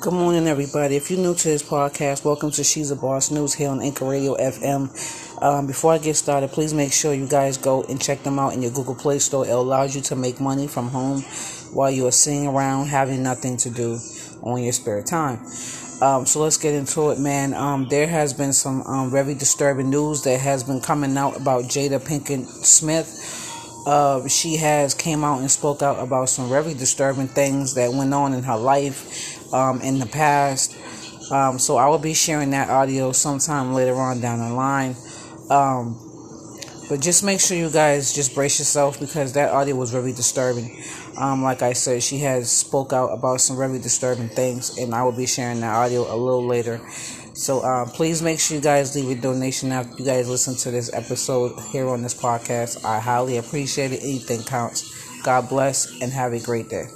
Good morning, everybody. If you're new to this podcast, welcome to She's a Boss News here on Anchor Radio FM. Um, before I get started, please make sure you guys go and check them out in your Google Play Store. It allows you to make money from home while you are sitting around having nothing to do on your spare time. Um, so let's get into it, man. Um, there has been some um, very disturbing news that has been coming out about Jada Pinkett Smith. Uh, she has came out and spoke out about some very disturbing things that went on in her life um, in the past. Um, so I will be sharing that audio sometime later on down the line. Um, but just make sure you guys just brace yourself because that audio was very disturbing. Um, like I said, she has spoke out about some very disturbing things, and I will be sharing that audio a little later. So uh, please make sure you guys leave a donation after you guys listen to this episode here on this podcast. I highly appreciate it. Anything counts. God bless and have a great day.